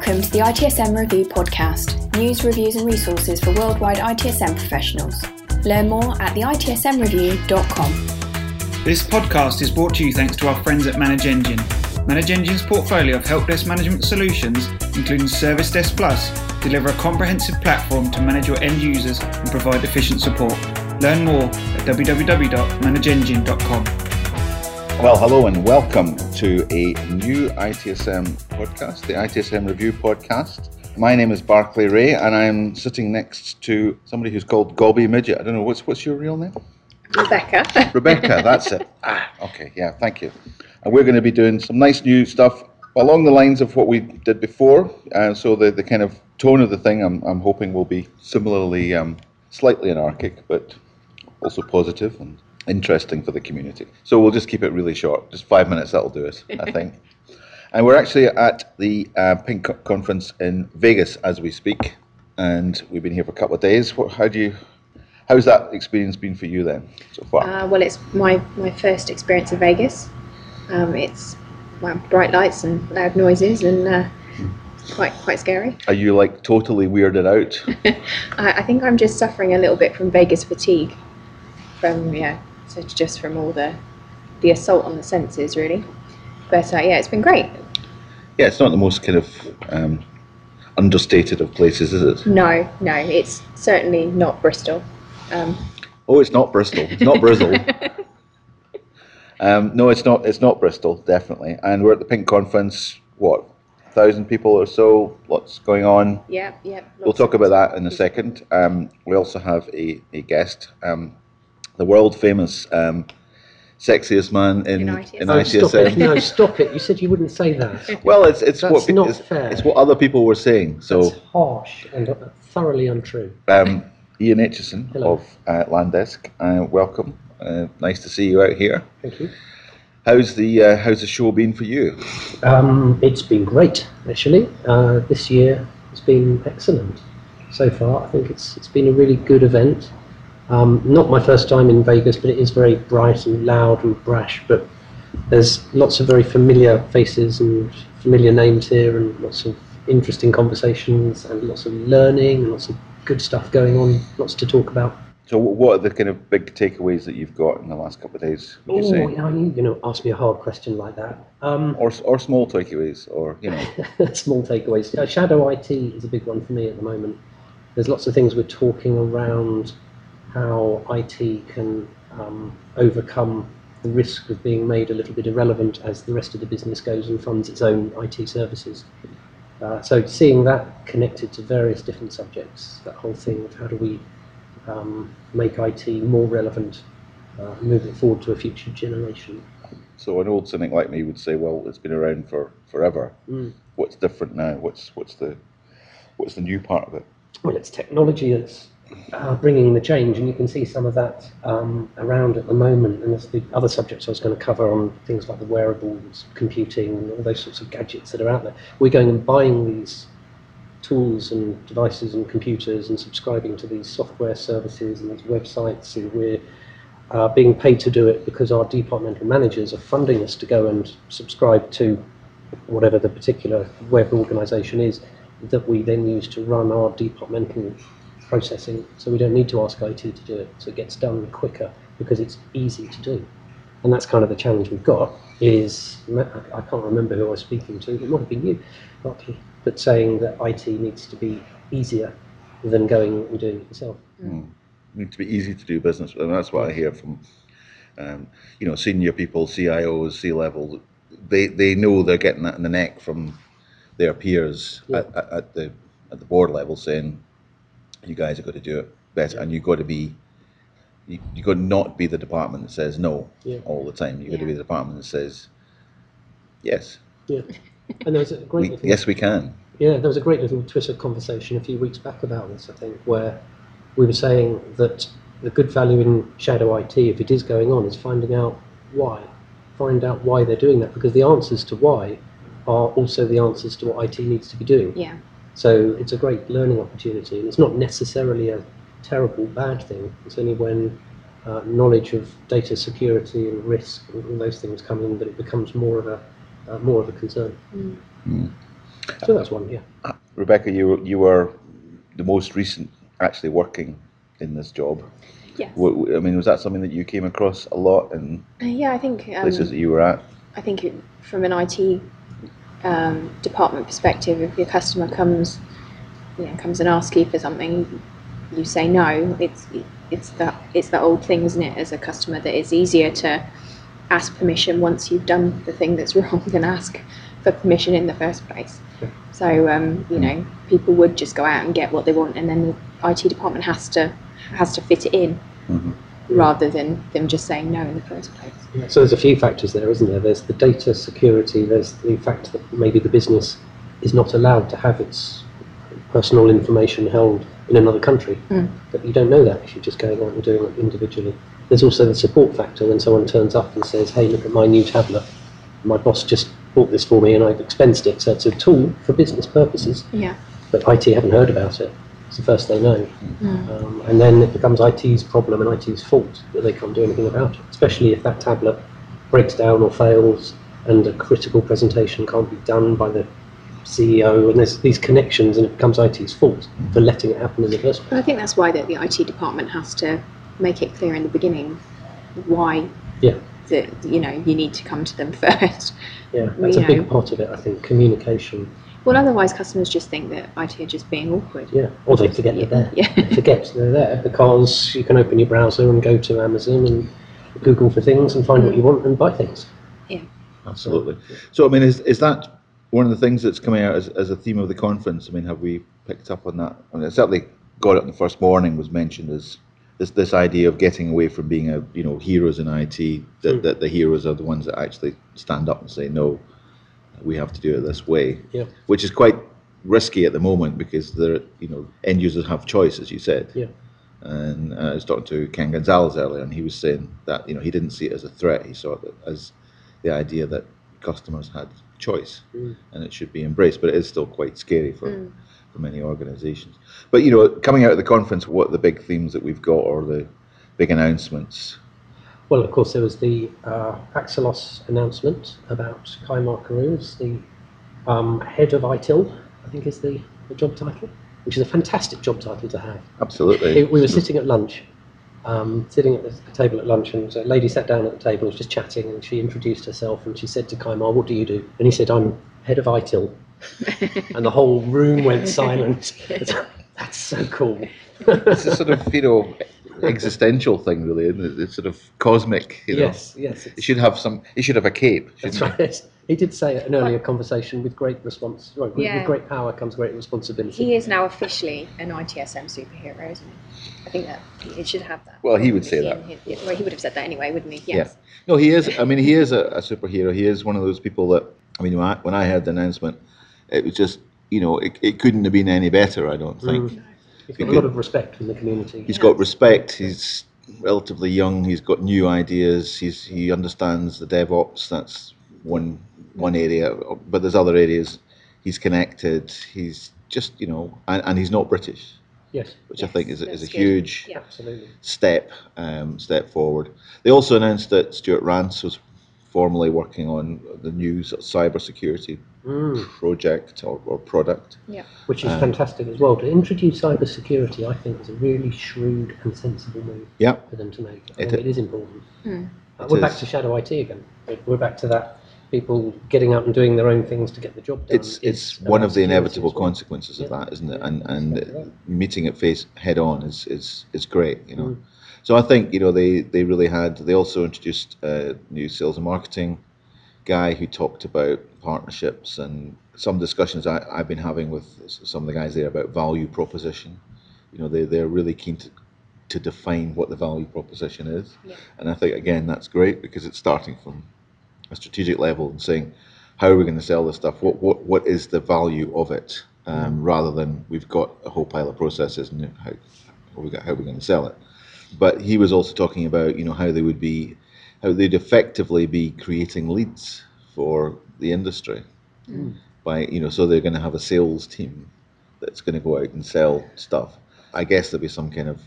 Welcome to the ITSM Review podcast, news, reviews, and resources for worldwide ITSM professionals. Learn more at theitsmreview.com. This podcast is brought to you thanks to our friends at ManageEngine. Manage Engine's portfolio of help desk management solutions, including Service Desk Plus, deliver a comprehensive platform to manage your end users and provide efficient support. Learn more at www.manageengine.com. Well, hello and welcome to a new ITSM podcast, the ITSM Review podcast. My name is Barclay Rae, and I'm sitting next to somebody who's called Gobby Midget. I don't know what's what's your real name. Rebecca. Rebecca, that's it. Ah, okay, yeah, thank you. And we're going to be doing some nice new stuff along the lines of what we did before. And so the, the kind of tone of the thing, I'm, I'm hoping, will be similarly um, slightly anarchic, but also positive and interesting for the community. So we'll just keep it really short, just five minutes. That'll do it, I think. and we're actually at the uh, Pink Co- conference in Vegas as we speak, and we've been here for a couple of days. What, how do you? How's that experience been for you then so far? Uh, well, it's my, my first experience in Vegas. Um, it's well, bright lights and loud noises and uh, quite quite scary. Are you like totally weirded out? I, I think I'm just suffering a little bit from Vegas fatigue, from yeah, so just from all the the assault on the senses really. But uh, yeah, it's been great. yeah, it's not the most kind of um, understated of places, is it? No, no, it's certainly not Bristol. Um, Oh, it's not Bristol. It's not Bristol. um, no, it's not. It's not Bristol, definitely. And we're at the Pink Conference. What, a thousand people or so? Lots going on. yeah, yeah. We'll talk about that in a second. Um, we also have a, a guest, um, the world famous um, sexiest man in, In in ITSM. Oh, stop it. No, stop it. You said you wouldn't say that. Well, it's it's That's what not it's, fair. it's what other people were saying. So. That's harsh and uh, thoroughly untrue. Um, Ian Aitchison Hello. of uh, Landesk, uh, welcome. Uh, nice to see you out here. Thank you. How's the uh, how's the show been for you? Um, it's been great, actually. Uh, this year has been excellent so far. I think it's it's been a really good event. Um, not my first time in Vegas, but it is very bright and loud and brash. But there's lots of very familiar faces and familiar names here, and lots of interesting conversations and lots of learning and lots of good stuff going on. Lots to talk about. So, what are the kind of big takeaways that you've got in the last couple of days? Would you Oh, say, you you know, ask me a hard question like that. Um, or or small takeaways, or you know, small takeaways. Uh, Shadow IT is a big one for me at the moment. There's lots of things we're talking around how IT can um, overcome the risk of being made a little bit irrelevant as the rest of the business goes and funds its own IT services. Uh, so seeing that connected to various different subjects, that whole thing of how do we um, make IT more relevant, uh, move it forward to a future generation. so an old cynic like me would say, well, it's been around for forever. Mm. What's different now? What's what's the what's the new part of it? well, it's technology that's uh, bringing the change, and you can see some of that um, around at the moment. And there's the other subjects I was going to cover on things like the wearables, computing, and all those sorts of gadgets that are out there. We're going and buying these tools and devices and computers and subscribing to these software services and these websites, and we're uh, being paid to do it because our departmental managers are funding us to go and subscribe to whatever the particular web organisation is that we then use to run our departmental processing. So we don't need to ask IT to do it. So it gets done quicker because it's easy to do. And that's kind of the challenge we've got. Is I can't remember who I was speaking to. It might have been you, Barclay, but saying that IT needs to be easier than going and doing it yourself. need to be easy to do business with, and that's what I hear from, um, you know, senior people, CIOs, C level. They they know they're getting that in the neck from their peers Yeah. at, at the at the board level, saying, "You guys have got to do it better, and you've got to be." You, you got to not be the department that says no Yeah. all the time. You've got to be the department that says yes, Yeah. And there was a great we, little yes we can. Yeah, there was a great little Twitter conversation a few weeks back about this, I think, where we were saying that the good value in shadow IT, if it is going on, is finding out why. Find out why they're doing that, because the answers to why are also the answers to what IT needs to be doing. Yeah. So it's a great learning opportunity, and it's not necessarily a terrible bad thing. It's only when uh, knowledge of data security and risk and all those things come in that it becomes more of a uh, more of a concern. So that's one, yeah. Rebecca, you were, you were the most recent actually working in this job. Yes. Wh- wh- I mean, was that something that you came across a lot in Uh, yeah, I think um, places that you were at? I think it, from an IT um, department perspective, if your customer comes, you know, comes and asks you for something, you say no. It's it's that it's that old thing, isn't it? As a customer, that it's easier to ask permission once you've done the thing that's wrong than ask for permission in the first place. So um, you know, people would just go out and get what they want, and then the IT department has to has to fit it in, Mhm. Rather than them just saying no in the first place. Yeah, So there's a few factors there, isn't there? There's the data security, there's the fact that maybe the business is not allowed to have its personal information held in another country. Mm. But you don't know that if you're just going out and doing it individually. There's also the support factor when someone turns up and says, hey, look at my new tablet. My boss just bought this for me and I've expensed it. So it's a tool for business purposes, Yeah. but IT haven't heard about it. The first they know. Um, and then it becomes IT's problem and IT's fault that they can't do anything about it, especially if that tablet breaks down or fails and a critical presentation can't be done by the CEO and there's these connections and it becomes IT's fault for letting it happen in the first place. I think that's why that the IT department has to make it clear in the beginning why Yeah, that you know you need to come to them first. yeah, that's a big know. part of it, I think, communication. Well, otherwise customers just think that IT are just being awkward. Yeah, or they forget they're there. Yeah. They forget they're there because you can open your browser and go to Amazon and Google for things and find what you want and buy things. Yeah. Absolutely. So, I mean, is, is that one of the things that's coming out as, as a theme of the conference? I mean, have we picked up on that? I mean, I certainly got it in the first morning was mentioned as this, this idea of getting away from being a, you know, heroes in IT, that, Hmm. that the heroes are the ones that actually stand up and say, no, we have to do it this way, Yeah. which is quite risky at the moment because the you know, end users have choice, as you said. Yeah. And uh, I was talking to Ken Gonzalez earlier, and he was saying that you know he didn't see it as a threat. He saw it as the idea that customers had choice, Mm. and it should be embraced. But it is still quite scary for for many organisations. But you know, coming out of the conference, what are the big themes that we've got, or the big announcements? Well, of course, there was the uh, Axelos announcement about Kaimar Karu as the um, head of ITIL, I think is the, the job title, which is a fantastic job title to have. Absolutely. It- we were sitting at lunch, um, sitting at the the table at lunch, and a lady sat down at the table and was just chatting, and she introduced herself, and she said to Kaimar, what do you do? And he said, I'm head of ITIL. and the whole room went silent. That's so cool. it's a sort of you know existential thing, really, isn't it? It's sort of cosmic. You know? yes, yes. It should have some. It should have a cape. That's shouldn't right. He did say at an earlier conversation, with great response, right, with, Yeah. with great power comes great responsibility. He is now officially an ITSM superhero, isn't he? I think that it should have that. Well, he would say Yeah, that. he- Well, he would have said that anyway, wouldn't he? Yeah. Yes. No, he is. I mean, he is a, a superhero. He is one of those people that. I mean, when I, when I heard the announcement, it was just you know it, it couldn't have been any better. I don't think. Mm. He's got a lot of respect from the community. He's got respect. He's relatively young. He's got new ideas. He's he understands the DevOps. That's one one area. But there's other areas. He's connected. He's just you know, and, and he's not British, Yes, which I think is, a- is a good. huge Yeah. step um, step forward. They also announced that Stuart Rance was formally working on the new sort of cyber security Mm. project or, or product. Yeah. Which is Um, fantastic as well. To introduce cyber security, I think, is a really shrewd and sensible move Yeah, for them to make. I It think it is important. Mm. Uh, It we're back is. to shadow IT again. We're- We're back to that. People getting out and doing their own things to get the job done. it's it's one of the inevitable well. consequences of Yeah. that, isn't it? Yeah, And and meeting it face head on is is is great, you know. Mm. So I think you know they they really had. They also introduced a new sales and marketing guy who talked about partnerships and some discussions I, I've been having with some of the guys there about value proposition. You know, they they're really keen to to define what the value proposition is, Yeah. and I think again that's great because it's starting from a strategic level and saying how are we going to sell this stuff? What what what is the value of it? Um, rather than we've got a whole pile of processes and how how we got how we're going to sell it. But he was also talking about you know how they would be how they'd effectively be creating leads for the industry by you know so they're going to have a sales team that's going to go out and sell stuff. I guess there'll be some kind of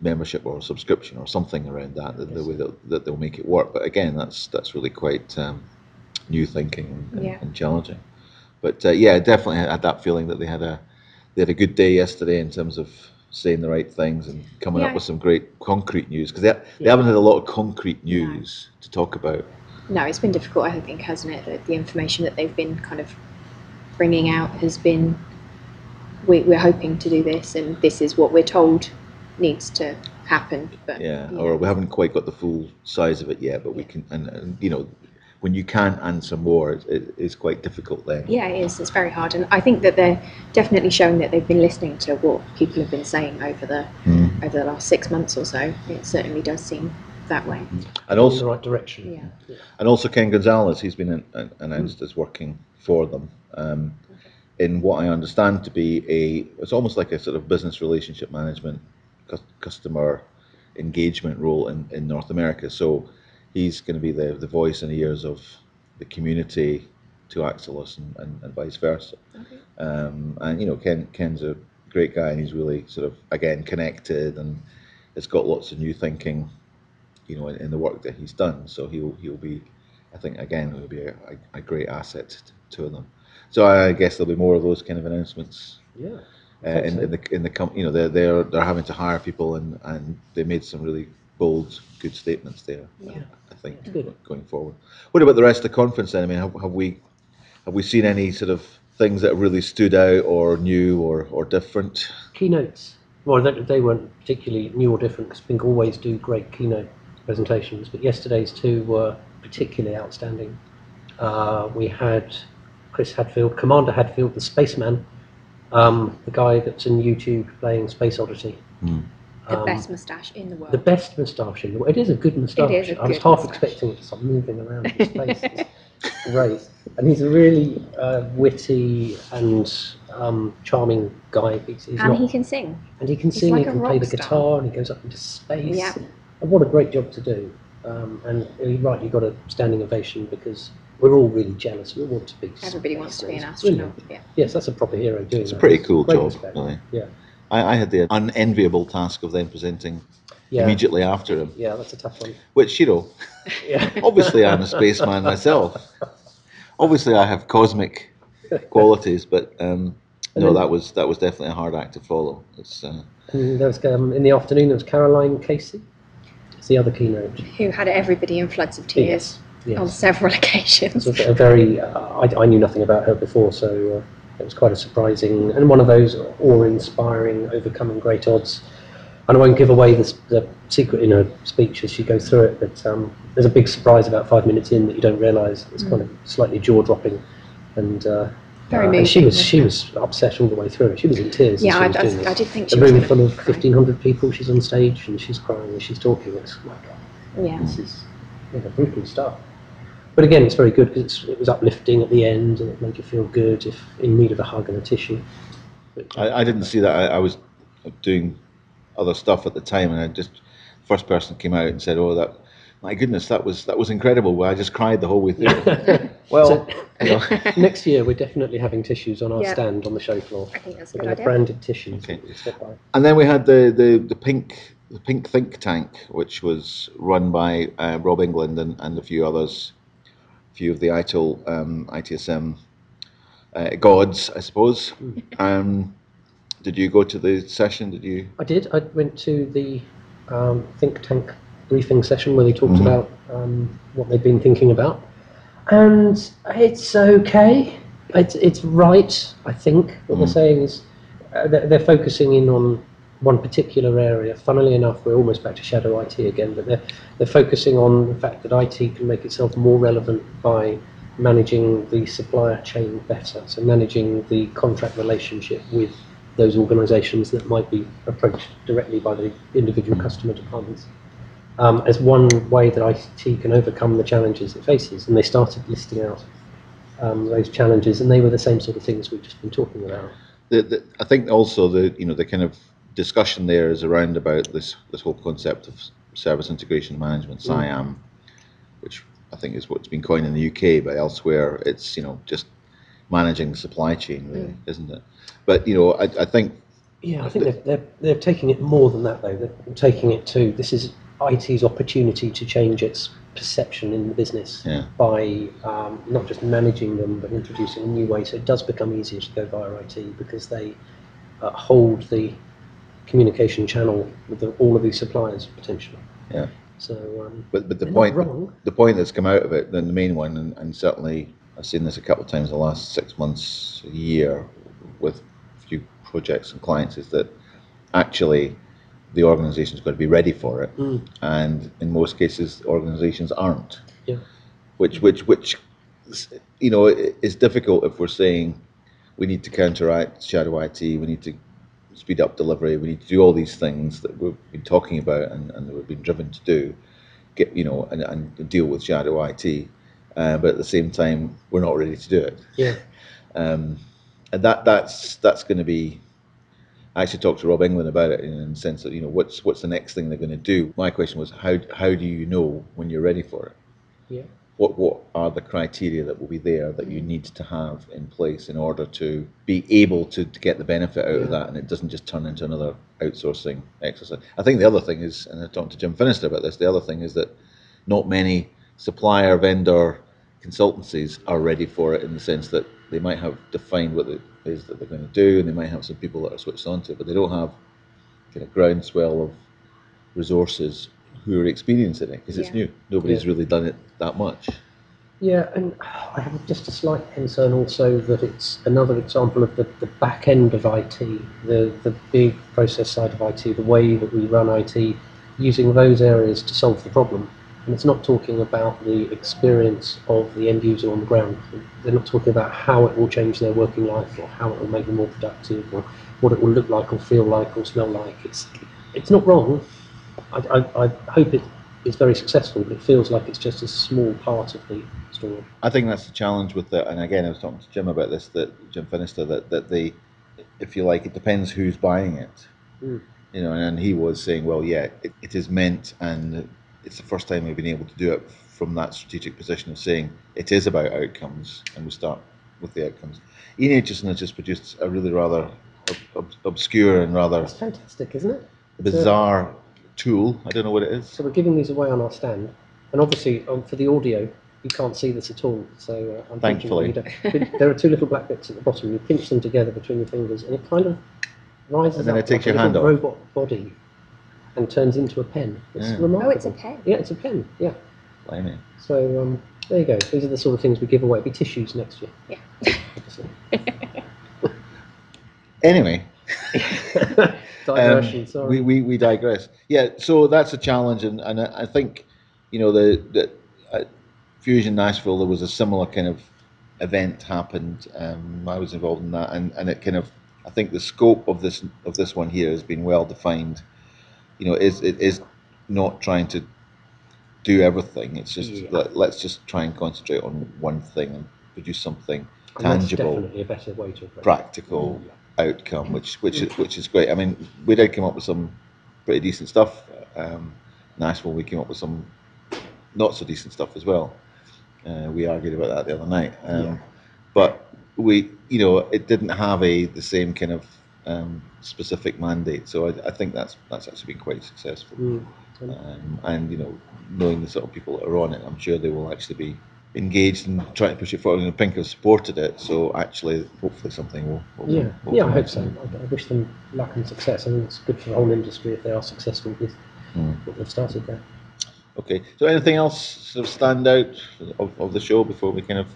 membership or subscription or something around that that, the way that, that they'll make it work. But again, that's that's really quite um, new thinking and, Yeah. and challenging. But uh, yeah, definitely had that feeling that they had a they had a good day yesterday in terms of saying the right things and coming Yeah. up with some great concrete news because they, they haven't had a lot of concrete news to talk about. No, it's been difficult, I think, hasn't it? That the information that they've been kind of bringing out has been we, we're hoping to do this, and this is what we're told needs to happen. But Yeah, or we haven't quite got the full size of it yet, but we can. And, and you know, when you can't answer more, it, it, it's quite difficult then. Yeah, it is. It's very hard, and I think that they're definitely showing that they've been listening to what people have been saying over the Mm. over the last six months or so. It certainly does seem that way. And in also, the right direction. Yeah. And also Ken Gonzalez, he's been an, an, announced as working for them um, in what I understand to be a, it's almost like a sort of business relationship management, cus- customer engagement role in, in North America. So he's going to be the, the voice and ears of the community to Axelos and, and, and vice versa. Um, and you know, Ken Ken's a great guy, and he's really sort of again connected, and has got lots of new thinking, you know, in, in the work that he's done. So he'll he'll be, I think, again, he'll be a, a, a great asset t- to them. So I guess there'll be more of those kind of announcements Yeah. uh, in, so. in the in the com- you know they're they're they're having to hire people, and and they made some really bold, good statements there. Yeah. Think going forward. What about the rest of the conference then? I mean, have, have we have we seen any sort of things that really stood out or new or, or different? Keynotes. Well, they, they weren't particularly new or different because Pink always do great keynote presentations, but yesterday's two were particularly outstanding. Uh, we had Chris Hadfield, Commander Hadfield, the spaceman, um, the guy that's in YouTube playing Space Oddity. Hmm. The Um, best moustache in the world. The best moustache in the world. It is a good moustache. is a I was half moustache. expecting it to start moving around his face. It's great. And he's a really uh, witty and um, charming guy. He's, he's and not, he can sing. and he can he's sing, like he can play the star. guitar, and he goes up into space. Yeah. And what a great job to do. Um, and you're right, you got a standing ovation because we're all really jealous. We want to be. Everybody wants to be an astronaut. Yeah. Yes, that's a proper hero doing It's a pretty cool Great job, really. Yeah. I, I had the unenviable task of then presenting Yeah. immediately after him, Yeah, that's a tough one. which you know, Yeah. obviously I'm a spaceman myself. Obviously I have cosmic qualities, but um, no, then- that was that was definitely a hard act to follow. It's uh, And there was um, in the afternoon there was Caroline Casey. It's the other keynote. Who had everybody in floods of tears Yes. on several occasions. It's a, a very. Uh, I, I knew nothing about her before, so uh, it was quite a surprising and one of those awe-inspiring, overcoming great odds. And I won't give away this, the secret in her speech as she goes through it, but um, there's a big surprise about five minutes in that you don't realise. It's kind of slightly jaw-dropping, and. Uh, Very uh, and she was she was upset all the way through. She was in tears. Yeah, she I, I. I did think a she was room full of 1,500 people. She's on stage and she's crying and she's talking. It's like, Yeah. this is yeah, brutal stuff. But again, it's very good because it was uplifting at the end and it made you feel good if in need of a hug and a tissue. But, I, I didn't see that. I, I was doing other stuff at the time, and I just first person came out and said, "Oh, that my goodness, that was that was incredible." Well, I just cried the whole way through. well, So- you know, next year, we're definitely having tissues on our Yeah. stand on the show floor. I think that's a We're good idea. branded tissues. Okay. that we step by. and then we had the, the, the pink the pink think tank, which was run by uh, Rob England and, and a few others, a few of the ITIL um, ITSM uh, gods, I suppose. um, did you go to the session? Did you? I did. I went to the um, think tank briefing session where they talked Mhm. about um, what they've been thinking about, and it's okay. It's it's right. I think what they're Mhm. saying is uh, they're, they're focusing in on one particular area. Funnily enough, we're almost back to shadow IT again, but they're they're focusing on the fact that IT can make itself more relevant by managing the supplier chain better. So managing the contract relationship with those organisations that might be approached directly by the individual customer departments um, as one way that IT can overcome the challenges it faces. And they started listing out um, those challenges, and they were the same sort of things we've just been talking about. The, the, I think also the you know the kind of discussion there is around about this this whole concept of service integration management SIAM, which I think is what's been coined in the UK, but elsewhere it's you know just managing the supply chain, really, isn't it? But you know I, I think Yeah, I think they're, they're, they're taking it more than that, though. They're taking it to this is IT's opportunity to change its perception in the business Yeah. by um, not just managing them but introducing a new way. So it does become easier to go via IT because they uh, hold the communication channel with the, all of these suppliers potentially. Yeah. So um, But but the point wrong. the point that's come out of it, then the main one, and, and certainly I've seen this a couple of times in the last six months, a year, with a few projects and clients, is that actually the organisation's got to be ready for it, Mm. and in most cases, organisations aren't. Yeah. Which which which you know i- is difficult if we're saying we need to counteract shadow IT, we need to speed up delivery, we need to do all these things that we've been talking about and, and that we've been driven to do, get you know, and, and deal with shadow IT. Uh, but at the same time, we're not ready to do it. yeah, Um, and that that's that's going to be. I actually talked to Rob England about it in the sense that you know what's what's the next thing they're going to do. My question was how how do you know when you're ready for it? yeah. What what are the criteria that will be there that you need to have in place in order to be able to, to get the benefit out of that, and it doesn't just turn into another outsourcing exercise. I think the other thing is, and I talked to Jim Finister about this. The other thing is that not many supplier vendor consultancies are ready for it in the sense that they might have defined what it is that they're going to do, and they might have some people that are switched on to it, but they don't have kind of groundswell of resources who are experiencing it because it's new. Nobody's Yeah. really done it that much. Yeah, and I have just a slight concern also that it's another example of the, the back end of IT, the, the big process side of IT, the way that we run IT, using those areas to solve the problem. And it's not talking about the experience of the end user on the ground. They're not talking about how it will change their working life or how it will make them more productive or what it will look like or feel like or smell like. It's, it's not wrong. I, I, I hope it is very successful, but it feels like it's just a small part of the story. I think that's the challenge with the, and again, I was talking to Jim about this, that Jim Finister, that, that they, if you like, it depends who's buying it. Mm. You know, and he was saying, well, yeah, it, it is meant, and it's the first time we've been able to do it from that strategic position of saying it is about outcomes, and we start with the outcomes. Ian Aitchison has just produced a really rather ob- ob- obscure and rather That's fantastic, isn't it? bizarre tool. I don't know what it is. So we're giving these away on our stand, and obviously um, for the audio, you can't see this at all. So uh, I'm Thankfully. thinking there are two little black bits at the bottom. You pinch them together between your fingers, and it kind of rises And then up it takes like your a hand off. robot body and turns into a pen. It's Yeah. remarkable. Oh, it's a pen. Yeah, it's a pen. Yeah. Blimey. So um, there you go. These are the sort of things we give away. It'll be tissues next year. Yeah. Anyway, Um, sorry. We, we, we digress. Yeah, so that's a challenge, and, and I I think, you know, the, the uh, Fusion Nashville, there was a similar kind of event happened. Um, I was involved in that, and, and it kind of, I think the scope of this of this one here has been well defined. You know, it is it is not trying to do everything. It's just Yeah. let, let's just try and concentrate on one thing and produce something And that's tangible definitely a better way to approach practical outcome, which which is, which is great. I mean, we did come up with some pretty decent stuff. Um, Nashville, we came up with some not so decent stuff as well. Uh, we argued about that the other night, um, Yeah. but we, you know, it didn't have a the same kind of um, specific mandate. So I, I think that's that's actually been quite successful. Mm. Um, and you know, knowing the sort of people that are on it, I'm sure they will actually be engaged and trying to push it forward. And Pink have supported it, so actually, hopefully, something will. will Yeah, will yeah, I hope so. I, I wish them luck and success. I think it's good for the whole industry if they are successful with Mm. what they've started there. Okay. So, anything else sort of stand out of, of the show before we kind of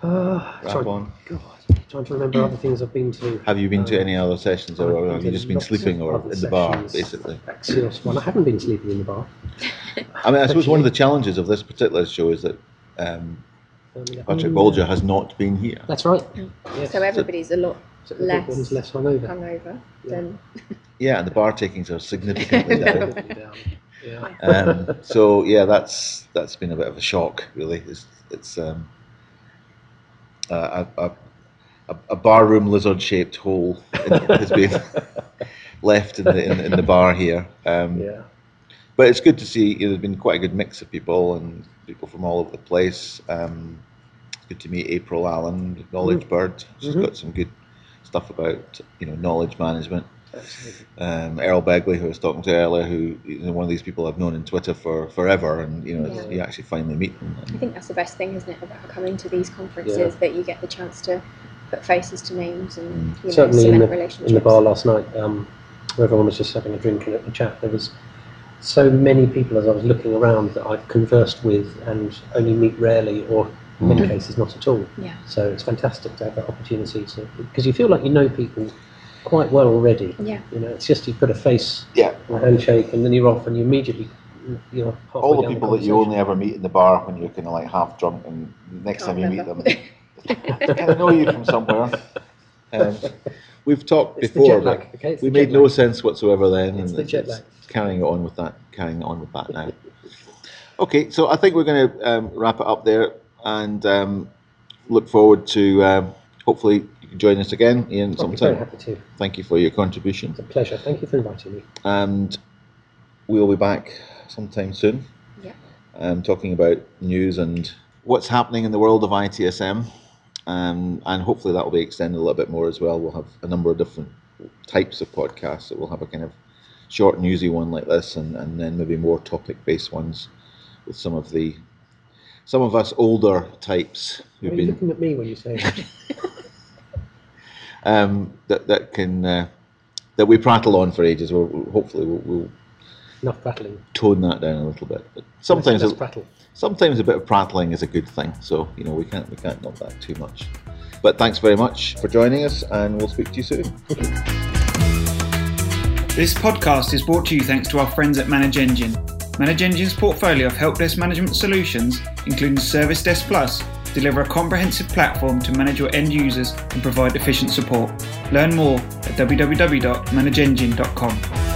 Uh, wrap sorry, on? God, trying to remember other things I've been to. Have you been to Um, any other sessions, or, I've you just been sleeping, or in the bar, basically? Axelos one. I haven't been sleeping in the bar. I mean, I suppose one of the challenges of this particular show is that um. Patrick Mm, Bolger has not been here. That's right. Yes. So everybody's a lot So everyone's less less hungover. hungover Yeah. than Yeah, and the bar takings are significantly down. Down. Yeah. um, so yeah, that's that's been a bit of a shock, really. It's it's um, a, a, a, a barroom lizard-shaped hole in, has been left in the in, in the bar here. Um, Yeah. But it's good to see. You know, there's been quite a good mix of people and people from all over the place. Um, it's good to meet April Allen, Knowledge Bird. She's Mhm. got some good stuff about you know knowledge management. Absolutely. Um, Earl Begley, who I was talking to earlier, who is one of these people I've known in Twitter for forever, and you know, Yeah. you actually finally meet them. I think that's the best thing, isn't it, about coming to these conferences that you get the chance to put faces to names and you know, Certainly in the, relationships. in the bar last night, um, where everyone was just having a drink and a chat, there was so many people as I was looking around that I've conversed with and only meet rarely, or in many mm. cases not at all. Yeah. So it's fantastic to have that opportunity to because you feel like you know people quite well already. Yeah. You know, it's just you put a face Yeah, and a handshake, and then you're off, and you immediately you're halfway all the down people that you only ever meet in the bar when you're kind of like half drunk, and the next Can't time you meet them, they kind of know you from somewhere. Um, we've talked It's the before, jet lag, but okay? It's we the made jet no lag. sense whatsoever then, It's and the jet lag. carrying on with that, carrying on with that now. Okay, so I think we're going to um, wrap it up there, and um, look forward to um, hopefully you can join us again, Ian, I'd be very sometime. happy to. Thank you for your contribution, It's a pleasure. Thank you for inviting me. and we'll be back sometime soon. Yeah. um, talking about news and what's happening in the world of ITSM. Um, and hopefully that will be extended a little bit more as well. We'll have a number of different types of podcasts. So we'll have a kind of short, newsy one like this, and, and then maybe more topic-based ones with some of the some of us older types who've you been looking at me when you say that? um, that that can uh, that we prattle on for ages. We'll, we'll- hopefully we'll, we'll Enough prattling. tone that down a little bit. But sometimes Less it- prattle. sometimes a bit of prattling is a good thing. So you know we can't we can't knock that too much. But thanks very much for joining us, and we'll speak to you soon. This podcast is brought to you thanks to our friends at ManageEngine. Manage Engine's portfolio of help desk management solutions, including Service Desk Plus, deliver a comprehensive platform to manage your end users and provide efficient support. Learn more at www.manageengine.com.